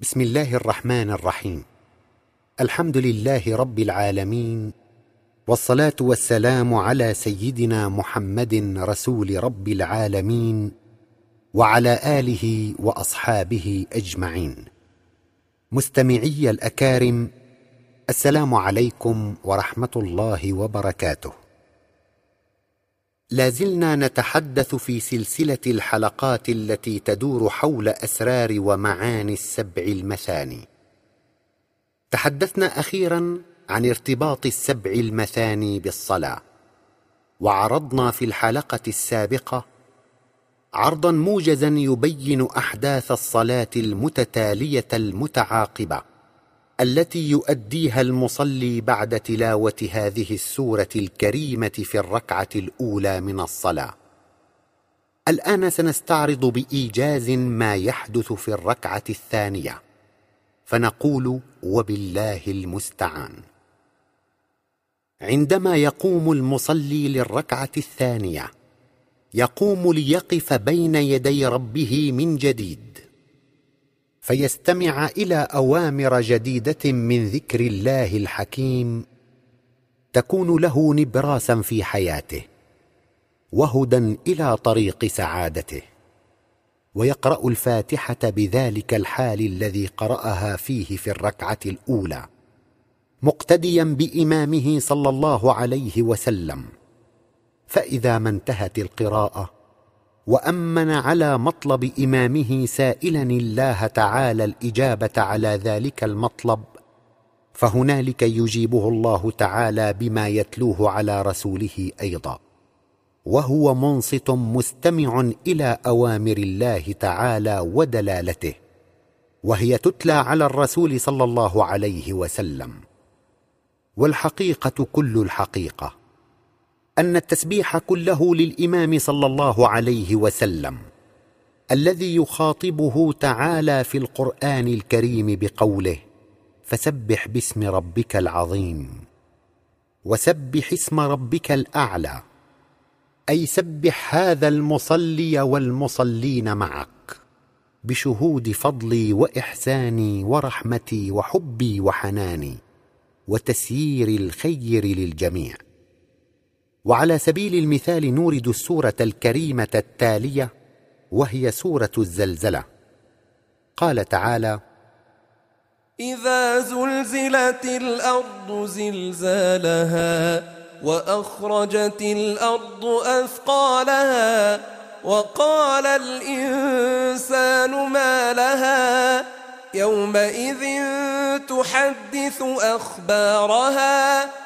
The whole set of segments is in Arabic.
بسم الله الرحمن الرحيم. الحمد لله رب العالمين والصلاة والسلام على سيدنا محمد رسول رب العالمين وعلى آله وأصحابه أجمعين. مستمعي الأكارم السلام عليكم ورحمة الله وبركاته. لا زلنا نتحدث في سلسلة الحلقات التي تدور حول أسرار ومعاني السبع المثاني. تحدثنا أخيرا عن ارتباط السبع المثاني بالصلاة وعرضنا في الحلقة السابقة عرضا موجزا يبين أحداث الصلاة المتتالية المتعاقبة. التي يؤديها المصلي بعد تلاوة هذه السورة الكريمة في الركعة الأولى من الصلاة. الآن سنستعرض بإيجاز ما يحدث في الركعة الثانية. فنقول وبالله المستعان. عندما يقوم المصلي للركعة الثانية يقوم ليقف بين يدي ربه من جديد. فيستمع إلى أوامر جديدة من ذكر الله الحكيم تكون له نبراسا في حياته وهدى إلى طريق سعادته. ويقرأ الفاتحة بذلك الحال الذي قرأها فيه في الركعة الأولى مقتديا بإمامه صلى الله عليه وسلم. فإذا ما انتهت القراءة وأمن على مطلب إمامه سائلا الله تعالى الإجابة على ذلك المطلب فهنالك يجيبه الله تعالى بما يتلوه على رسوله أيضا. وهو منصت مستمع إلى أوامر الله تعالى ودلالته وهي تتلى على الرسول صلى الله عليه وسلم. والحقيقة كل الحقيقة. أن التسبيح كله للإمام صلى الله عليه وسلم الذي يخاطبه تعالى في القرآن الكريم بقوله فسبح باسم ربك العظيم وسبح اسم ربك الأعلى أي سبح هذا المصلي والمصلين معك بشهود فضلي وإحساني ورحمتي وحبي وحناني وتسيير الخير للجميع. وعلى سبيل المثال نورد السورة الكريمة التالية وهي سورة الزلزلة. قال تعالى إذا زلزلت الأرض زلزالها وأخرجت الأرض أثقالها وقال الإنسان ما لها؟ يومئذ تحدث أخبارها.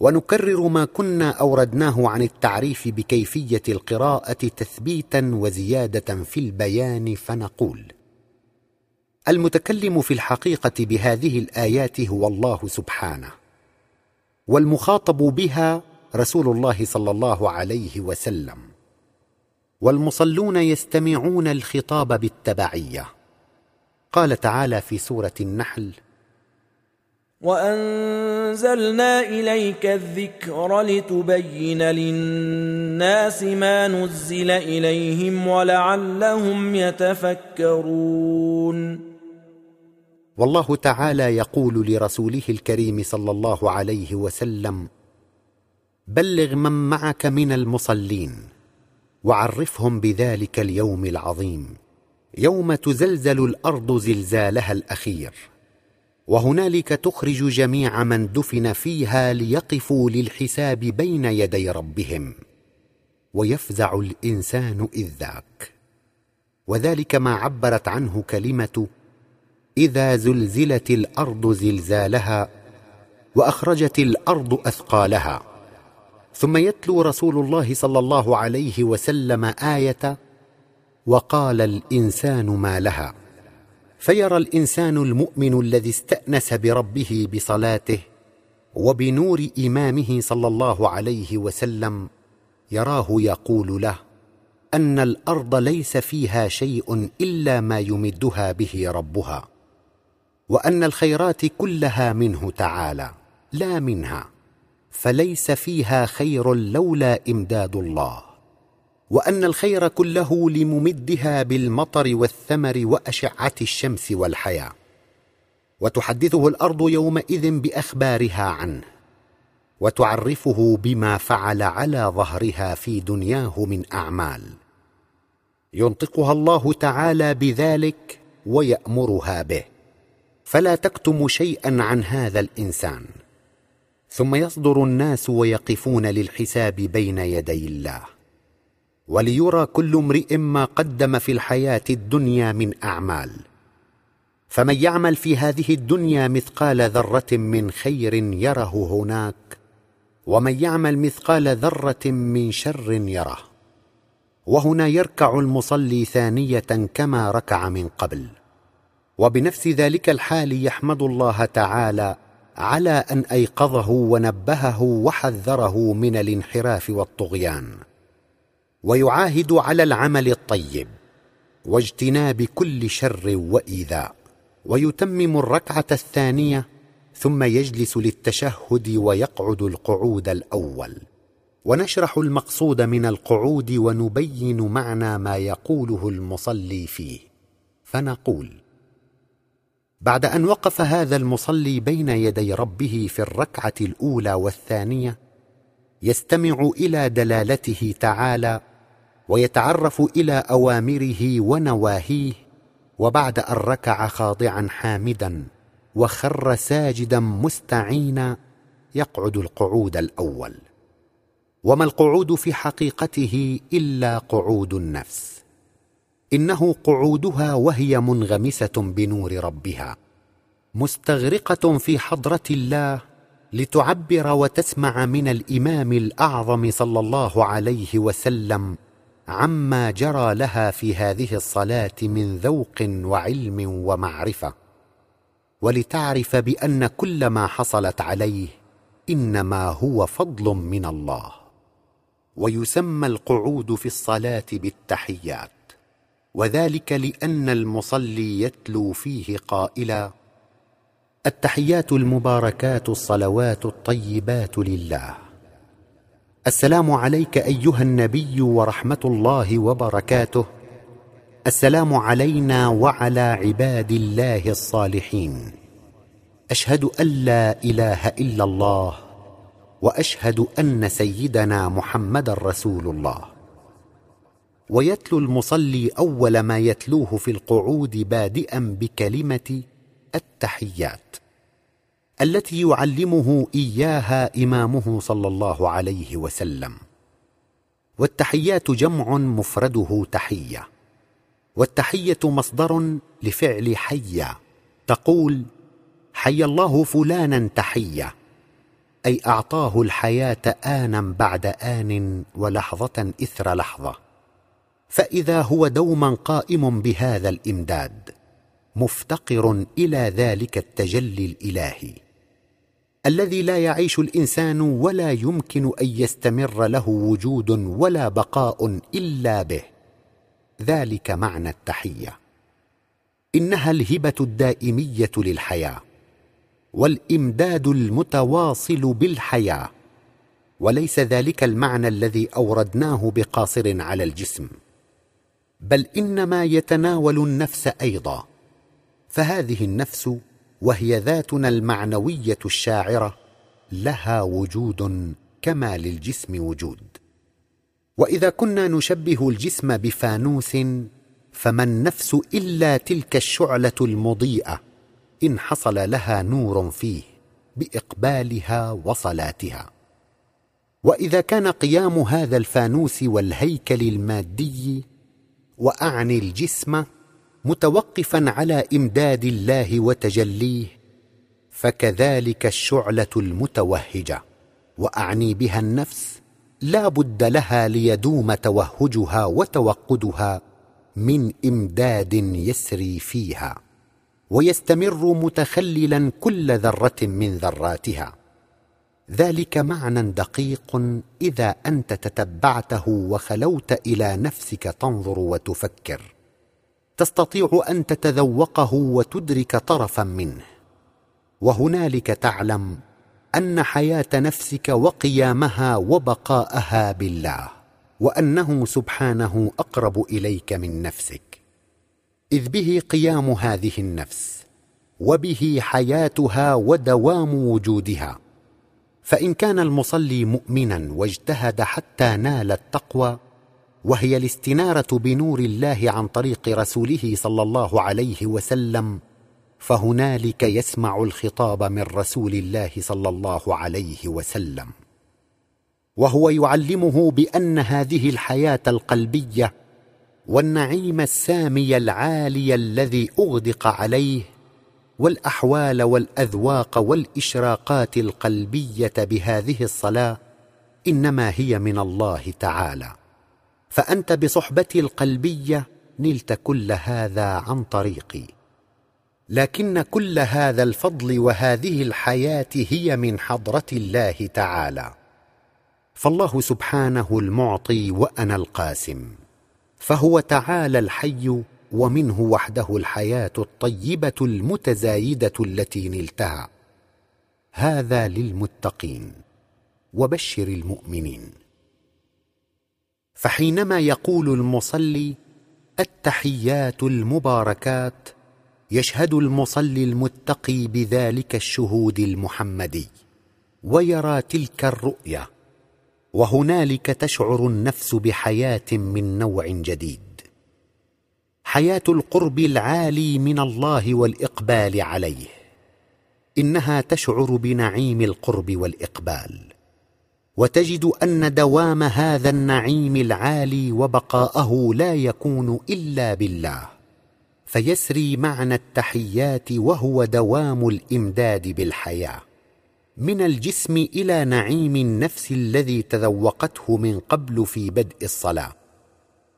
ونكرر ما كنا أوردناه عن التعريف بكيفية القراءة تثبيتا وزيادة في البيان فنقول المتكلم في الحقيقة بهذه الآيات هو الله سبحانه والمخاطب بها رسول الله صلى الله عليه وسلم والمصلون يستمعون الخطاب بالتبعية. قال تعالى في سورة النحل وأنزلنا إليك الذكر لتبين للناس ما نزل إليهم ولعلهم يتفكرون. والله تعالى يقول لرسوله الكريم صلى الله عليه وسلم بلغ من معك من المصلين وعرفهم بذلك اليوم العظيم يوم تزلزل الأرض زلزالها الأخير. وهنالك تخرج جميع من دفن فيها ليقفوا للحساب بين يدي ربهم. ويفزع الإنسان إذ ذاك. وذلك ما عبرت عنه كلمة إذا زلزلت الأرض زلزالها وأخرجت الأرض أثقالها. ثم يتلو رسول الله صلى الله عليه وسلم آية وقال الإنسان ما لها. فيرى الإنسان المؤمن الذي استأنس بربه بصلاته وبنور إمامه صلى الله عليه وسلم يراه يقول له أن الأرض ليس فيها شيء إلا ما يمدها به ربها وأن الخيرات كلها منه تعالى لا منها فليس فيها خير لولا إمداد الله. وأن الخير كله لممدها بالمطر والثمر وأشعة الشمس والحياة. وتحدثه الأرض يومئذ بأخبارها عنه. وتعرفه بما فعل على ظهرها في دنياه من أعمال. ينطقها الله تعالى بذلك ويأمرها به. فلا تكتم شيئا عن هذا الإنسان. ثم يصدر الناس ويقفون للحساب بين يدي الله. وليرى كل امرئ ما قدم في الحياة الدنيا من أعمال. فمن يعمل في هذه الدنيا مثقال ذرة من خير يره هناك ومن يعمل مثقال ذرة من شر يره. وهنا يركع المصلي ثانية كما ركع من قبل. وبنفس ذلك الحال يحمد الله تعالى على أن أيقظه ونبهه وحذره من الانحراف والطغيان. ويعاهد على العمل الطيب واجتناب كل شر وإيذاء ويتمم الركعة الثانية ثم يجلس للتشهد ويقعد القعود الأول. ونشرح المقصود من القعود ونبين معنى ما يقوله المصلي فيه. فنقول بعد أن وقف هذا المصلي بين يدي ربه في الركعة الأولى والثانية يستمع إلى دلالته تعالى ويتعرف إلى أوامره ونواهيه وبعد أن ركع خاضعا حامدا وخر ساجدا مستعينا يقعد القعود الأول. وما القعود في حقيقته إلا قعود النفس. إنه قعودها وهي منغمسة بنور ربها مستغرقة في حضرة الله لتعبر وتسمع من الإمام الأعظم صلى الله عليه وسلم عما جرى لها في هذه الصلاة من ذوق وعلم ومعرفة. ولتعرف بأن كل ما حصلت عليه إنما هو فضل من الله. ويسمى القعود في الصلاة بالتحيات. وذلك لأن المصلي يتلو فيه قائلا التحيات المباركات الصلوات الطيبات لله. السلام عليك أيها النبي ورحمة الله وبركاته. السلام علينا وعلى عباد الله الصالحين. أشهد أن لا إله إلا الله وأشهد أن سيدنا محمدا رسول الله. ويتلو المصلي أول ما يتلوه في القعود بادئا بكلمة التحيات. التي يعلمه إياها إمامه صلى الله عليه وسلم. والتحيات جمع مفرده تحية. والتحية مصدر لفعل حيا. تقول حي الله فلانا تحيه أي أعطاه الحياة آنا بعد آن ولحظة إثر لحظة. فإذا هو دوما قائم بهذا الإمداد مفتقر إلى ذلك التجلي الإلهي. الذي لا يعيش الإنسان ولا يمكن أن يستمر له وجود ولا بقاء إلا به. ذلك معنى التحية. إنها الهبة الدائمية للحياة والإمداد المتواصل بالحياة وليس ذلك المعنى الذي أوردناه بقاصر على الجسم. بل إنما يتناول النفس أيضا فهذه النفس وهي ذاتنا المعنوية الشاعرة لها وجود كما للجسم وجود. وإذا كنا نشبه الجسم بفانوس فما النفس إلا تلك الشعلة المضيئة إن حصل لها نور فيه بإقبالها وصلاتها. وإذا كان قيام هذا الفانوس والهيكل المادي وأعني الجسم متوقفا على إمداد الله وتجليه فكذلك الشعلة المتوهجة وأعني بها النفس لا بد لها ليدوم توهجها وتوقدها من إمداد يسري فيها ويستمر متخللا كل ذرة من ذراتها. ذلك معنى دقيق إذا أنت تتبعته وخلوت إلى نفسك تنظر وتفكر. تستطيع أن تتذوقه وتدرك طرفا منه. وهنالك تعلم أن حياة نفسك وقيامها وبقاءها بالله وأنه سبحانه أقرب إليك من نفسك. إذ به قيام هذه النفس وبه حياتها ودوام وجودها. فإن كان المصلي مؤمنا واجتهد حتى نال التقوى وهي الاستنارة بنور الله عن طريق رسوله صلى الله عليه وسلم فهنالك يسمع الخطاب من رسول الله صلى الله عليه وسلم. وهو يعلمه بأن هذه الحياة القلبية والنعيم السامي العالي الذي أغدق عليه والأحوال والأذواق والإشراقات القلبية بهذه الصلاة إنما هي من الله تعالى. فأنت بصحبتي القلبية نلت كل هذا عن طريقي. لكن كل هذا الفضل وهذه الحياة هي من حضرة الله تعالى. فالله سبحانه المعطي وأنا القاسم. فهو تعالى الحي ومنه وحده الحياة الطيبة المتزايدة التي نلتها. هذا للمتقين. وبشر المؤمنين. فحينما يقول المصلي التحيات المباركات يشهد المصلي المتقي بذلك الشهود المحمدي ويرى تلك الرؤيه وهنالك تشعر النفس بحياة من نوع جديد. حياة القرب العالي من الله والإقبال عليه إنها تشعر بنعيم القرب والإقبال. وتجد أن دوام هذا النعيم العالي وبقاءه لا يكون إلا بالله. فيسري معنى التحيات وهو دوام الإمداد بالحياة. من الجسم إلى نعيم النفس الذي تذوقته من قبل في بدء الصلاة.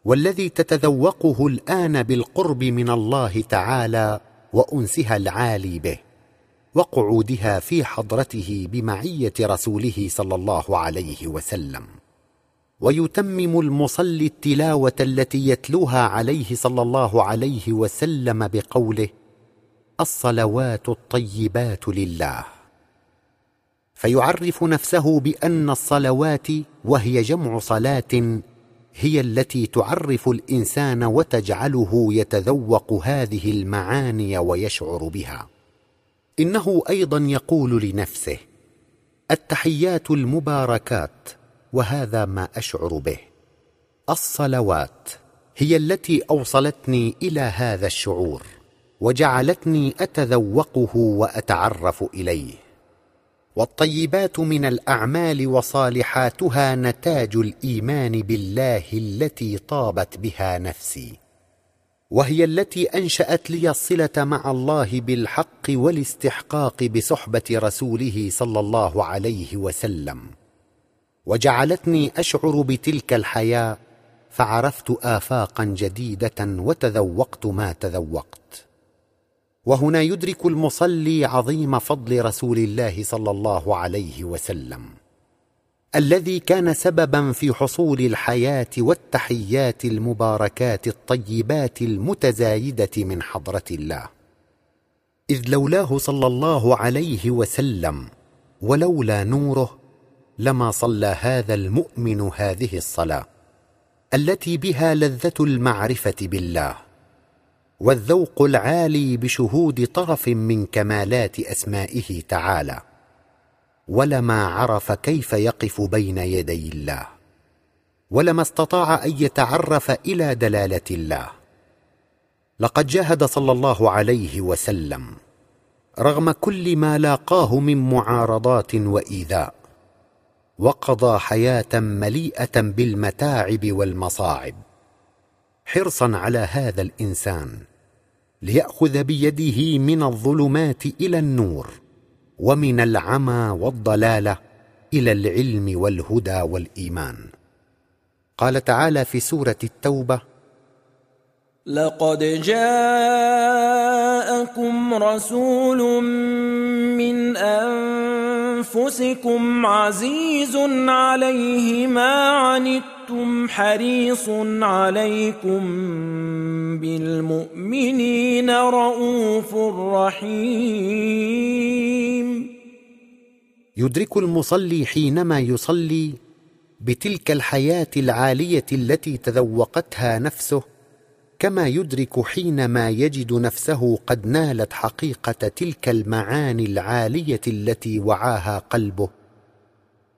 والذي تتذوقه الآن بالقرب من الله تعالى وأنسها العالي به. وقعودها في حضرته بمعية رسوله صلى الله عليه وسلم. ويتمم المصلي التلاوة التي يتلوها عليه صلى الله عليه وسلم بقوله الصلوات الطيبات لله. فيعرف نفسه بأن الصلوات وهي جمع صلاة هي التي تعرف الإنسان وتجعله يتذوق هذه المعاني ويشعر بها. إنه أيضا يقول لنفسه التحيات المباركات وهذا ما أشعر به. الصلوات هي التي أوصلتني إلى هذا الشعور وجعلتني أتذوقه وأتعرف إليه. والطيبات من الأعمال وصالحاتها نتاج الإيمان بالله التي طابت بها نفسي. وهي التي أنشأت لي الصله مع الله بالحق والاستحقاق بصحبة رسوله صلى الله عليه وسلم. وجعلتني أشعر بتلك الحياة فعرفت آفاقا جديدة وتذوقت ما تذوقت. وهنا يدرك المصلي عظيم فضل رسول الله صلى الله عليه وسلم. الذي كان سببا في حصول الحياة والتحيات المباركات الطيبات المتزايدة من حضرة الله. إذ لولاه صلى الله عليه وسلم ولولا نوره لما صلى هذا المؤمن هذه الصلاة التي بها لذة المعرفة بالله والذوق العالي بشهود طرف من كمالات أسمائه تعالى. ولما عرف كيف يقف بين يدي الله ولما استطاع أن يتعرف إلى دلالة الله. لقد جاهد صلى الله عليه وسلم رغم كل ما لاقاه من معارضات وإيذاء وقضى حياة مليئة بالمتاعب والمصاعب. حرصا على هذا الإنسان ليأخذ بيده من الظلمات إلى النور. ومن العمى والضلاله إلى العلم والهدى والإيمان. قال تعالى في سورة التوبة لقد جاءكم رسول من أنفسكم عزيز عليه ما عنتم حريص عليكم بالمؤمنين رءوف رحيم. يدرك المصلي حينما يصلي بتلك الحياة العالية التي تذوقتها نفسه كما يدرك حينما يجد نفسه قد نالت حقيقة تلك المعاني العالية التي وعاها قلبه.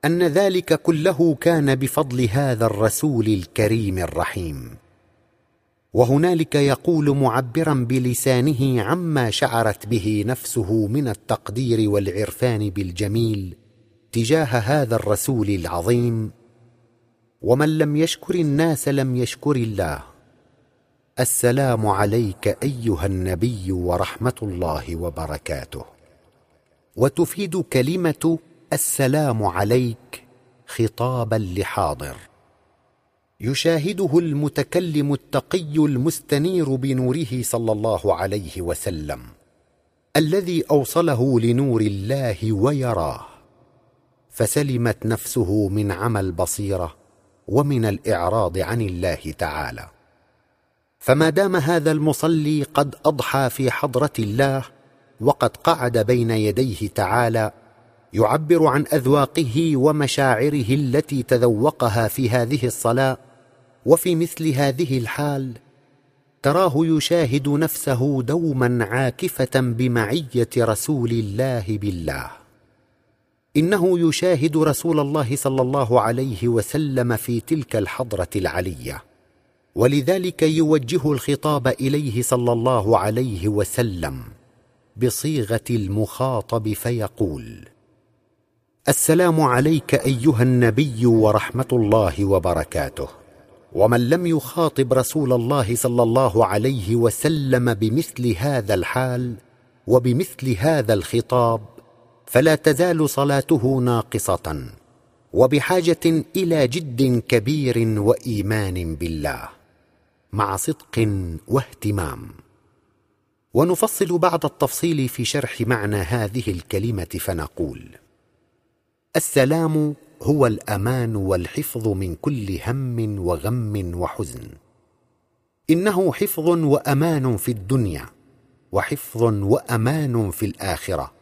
أن ذلك كله كان بفضل هذا الرسول الكريم الرحيم. وهنالك يقول معبرا بلسانه عما شعرت به نفسه من التقدير والعرفان بالجميل تجاه هذا الرسول العظيم. ومن لم يشكر الناس لم يشكر الله. السلام عليك أيها النبي ورحمة الله وبركاته. وتفيد كلمة السلام عليك خطابا لحاضر. يشاهده المتكلم التقي المستنير بنوره صلى الله عليه وسلم الذي أوصله لنور الله ويراه. فسلمت نفسه من عمى البصيره ومن الإعراض عن الله تعالى. فما دام هذا المصلي قد أضحى في حضرة الله وقد قعد بين يديه تعالى يعبر عن أذواقه ومشاعره التي تذوقها في هذه الصلاة وفي مثل هذه الحال تراه يشاهد نفسه دوما عاكفة بمعية رسول الله بالله. إنه يشاهد رسول الله صلى الله عليه وسلم في تلك الحضرة العليه ولذلك يوجه الخطاب إليه صلى الله عليه وسلم بصيغة المخاطب فيقول السلام عليك أيها النبي ورحمة الله وبركاته. ومن لم يخاطب رسول الله صلى الله عليه وسلم بمثل هذا الحال وبمثل هذا الخطاب فلا تزال صلاته ناقصة وبحاجة إلى جد كبير وإيمان بالله. مع صدق واهتمام. ونفصل بعض التفصيل في شرح معنى هذه الكلمة فنقول السلام هو الأمان والحفظ من كل هم وغم وحزن. إنه حفظ وأمان في الدنيا وحفظ وأمان في الآخرة.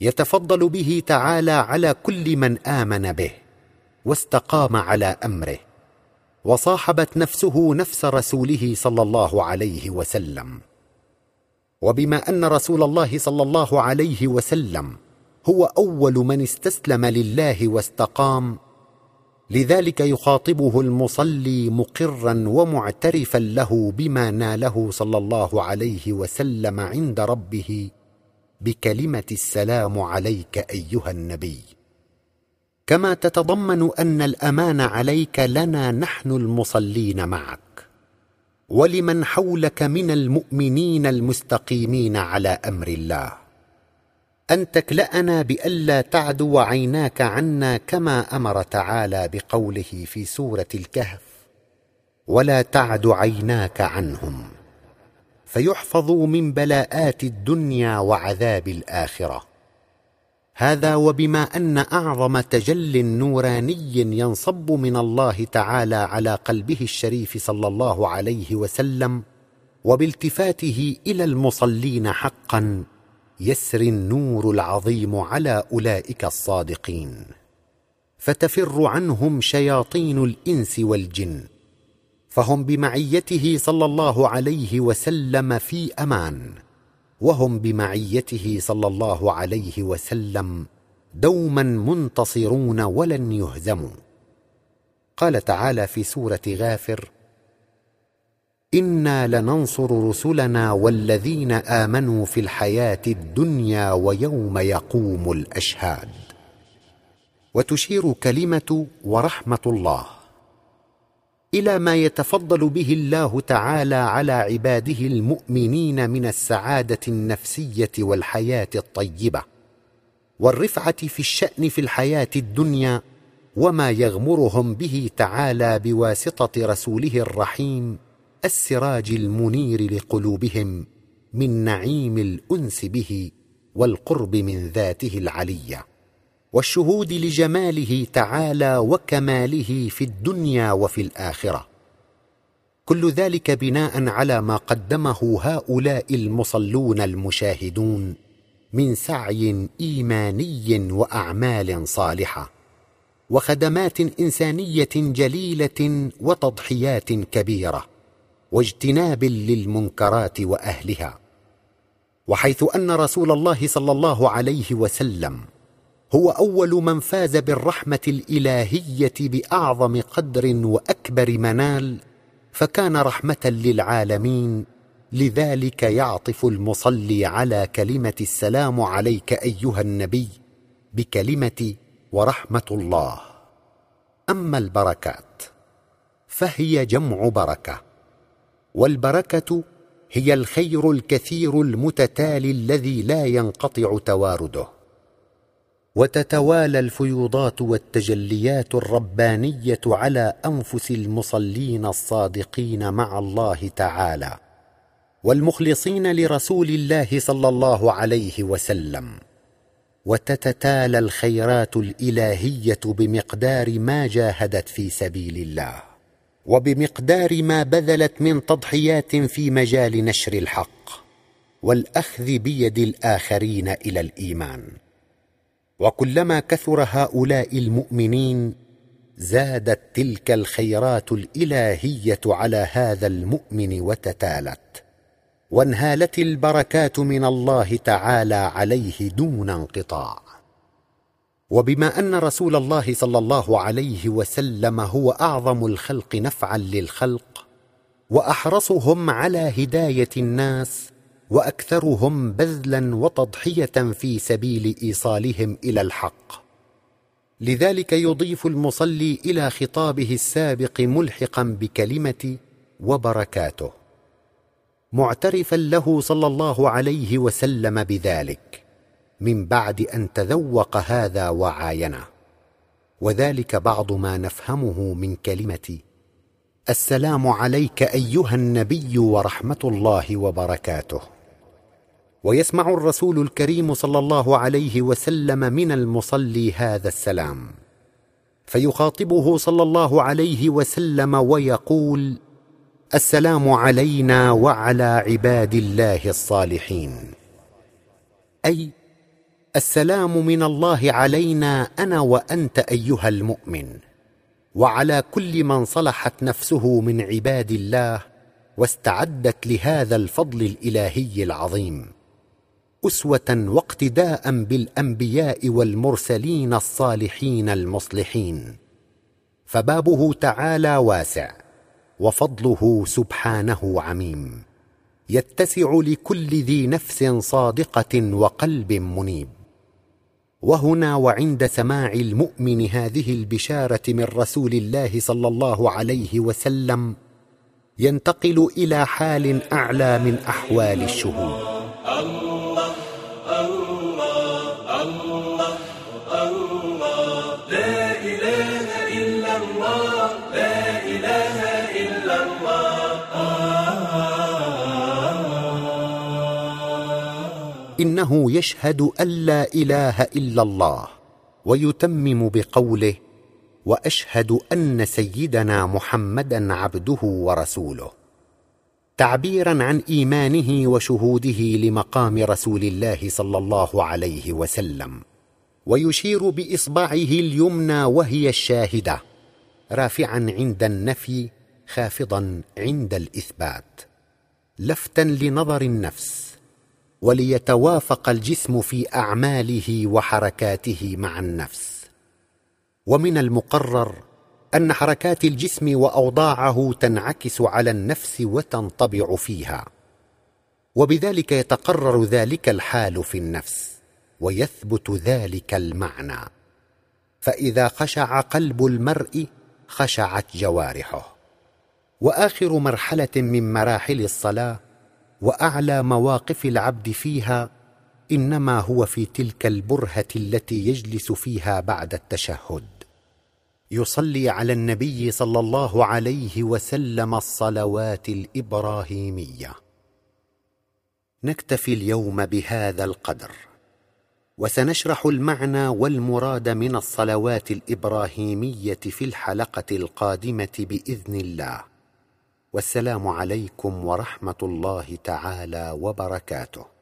يتفضل به تعالى على كل من آمن به واستقام على أمره. وصاحبت نفسه نفس رسوله صلى الله عليه وسلم. وبما أن رسول الله صلى الله عليه وسلم هو أول من استسلم لله واستقام لذلك يخاطبه المصلي مقرا ومعترفا له بما ناله صلى الله عليه وسلم عند ربه بكلمة السلام عليك أيها النبي. كما تتضمن أن الأمان عليك لنا نحن المصلين معك. ولمن حولك من المؤمنين المستقيمين على أمر الله. أن تكلأنا بألا تعدو عيناك عنا كما أمر تعالى بقوله في سورة الكهف ولا تعد عيناك عنهم. فيحفظوا من بلاءات الدنيا وعذاب الآخرة. هذا وبما أن أعظم تجل نوراني ينصب من الله تعالى على قلبه الشريف صلى الله عليه وسلم وبالتفاته إلى المصلين حقا يسري النور العظيم على أولئك الصادقين. فتفر عنهم شياطين الإنس والجن فهم بمعيته صلى الله عليه وسلم في أمان. وهم بمعيته صلى الله عليه وسلم دوما منتصرون ولن يهزموا. قال تعالى في سورة غافر أنا لننصر رسلنا والذين امنوا في الحياة الدنيا ويوم يقوم الاشهاد. وتشير كلمة ورحمة الله. إلى ما يتفضل به الله تعالى على عباده المؤمنين من السعادة النفسية والحياة الطيبة والرفعة في الشأن في الحياة الدنيا وما يغمرهم به تعالى بواسطة رسوله الرحيم السراج المنير لقلوبهم من نعيم الأنس به والقرب من ذاته العلية. والشهود لجماله تعالى وكماله في الدنيا وفي الآخرة. كل ذلك بناء على ما قدمه هؤلاء المصلون المشاهدون من سعي إيماني وأعمال صالحة وخدمات إنسانية جليلة وتضحيات كبيرة واجتناب للمنكرات وأهلها. وحيث أن رسول الله صلى الله عليه وسلم هو أول من فاز بالرحمة الإلهية بأعظم قدر وأكبر منال فكان رحمة للعالمين لذلك يعطف المصلي على كلمة السلام عليك أيها النبي بكلمة ورحمة الله. أما البركات فهي جمع بركة والبركة هي الخير الكثير المتتالي الذي لا ينقطع توارده. وتتوالى الفيوضات والتجليات الربانية على أنفس المصلين الصادقين مع الله تعالى والمخلصين لرسول الله صلى الله عليه وسلم. وتتتالى الخيرات الإلهية بمقدار ما جاهدت في سبيل الله وبمقدار ما بذلت من تضحيات في مجال نشر الحق والأخذ بيد الآخرين إلى الإيمان. وكلما كثر هؤلاء المؤمنين زادت تلك الخيرات الإلهية على هذا المؤمن وتتالت. وانهالت البركات من الله تعالى عليه دون انقطاع. وبما أن رسول الله صلى الله عليه وسلم هو أعظم الخلق نفعا للخلق وأحرصهم على هداية الناس وأكثرهم بذلا وتضحية في سبيل إيصالهم إلى الحق. لذلك يضيف المصلي إلى خطابه السابق ملحقا بكلمة وبركاته. معترفا له صلى الله عليه وسلم بذلك من بعد أن تذوق هذا وعاينه وذلك بعض ما نفهمه من كلمة السلام عليك أيها النبي ورحمة الله وبركاته. ويسمع الرسول الكريم صلى الله عليه وسلم من المصلي هذا السلام. فيخاطبه صلى الله عليه وسلم ويقول السلام علينا وعلى عباد الله الصالحين. أي السلام من الله علينا أنا وأنت أيها المؤمن. وعلى كل من صلحت نفسه من عباد الله واستعدت لهذا الفضل الإلهي العظيم. أسوة واقتداء بالأنبياء والمرسلين الصالحين المصلحين. فبابه تعالى واسع وفضله سبحانه عميم. يتسع لكل ذي نفس صادقة وقلب منيب. وهنا وعند سماع المؤمن هذه البشارة من رسول الله صلى الله عليه وسلم ينتقل إلى حال أعلى من أحوال الشهود. إنه يشهد أن لا إله إلا الله ويتمم بقوله وأشهد أن سيدنا محمدا عبده ورسوله. تعبيرا عن إيمانه وشهوده لمقام رسول الله صلى الله عليه وسلم ويشير بإصبعه اليمنى وهي الشاهدة رافعا عند النفي خافضا عند الإثبات. لفتا لنظر النفس. وليتوافق الجسم في أعماله وحركاته مع النفس. ومن المقرر أن حركات الجسم وأوضاعه تنعكس على النفس وتنطبع فيها. وبذلك يتقرر ذلك الحال في النفس ويثبت ذلك المعنى. فإذا خشع قلب المرء خشعت جوارحه. وآخر مرحلة من مراحل الصلاة وأعلى مواقف العبد فيها إنما هو في تلك البرهة التي يجلس فيها بعد التشهد. يصلي على النبي صلى الله عليه وسلم الصلوات الإبراهيمية. نكتفي اليوم بهذا القدر. وسنشرح المعنى والمراد من الصلوات الإبراهيمية في الحلقة القادمة بإذن الله. والسلام عليكم ورحمة الله تعالى وبركاته.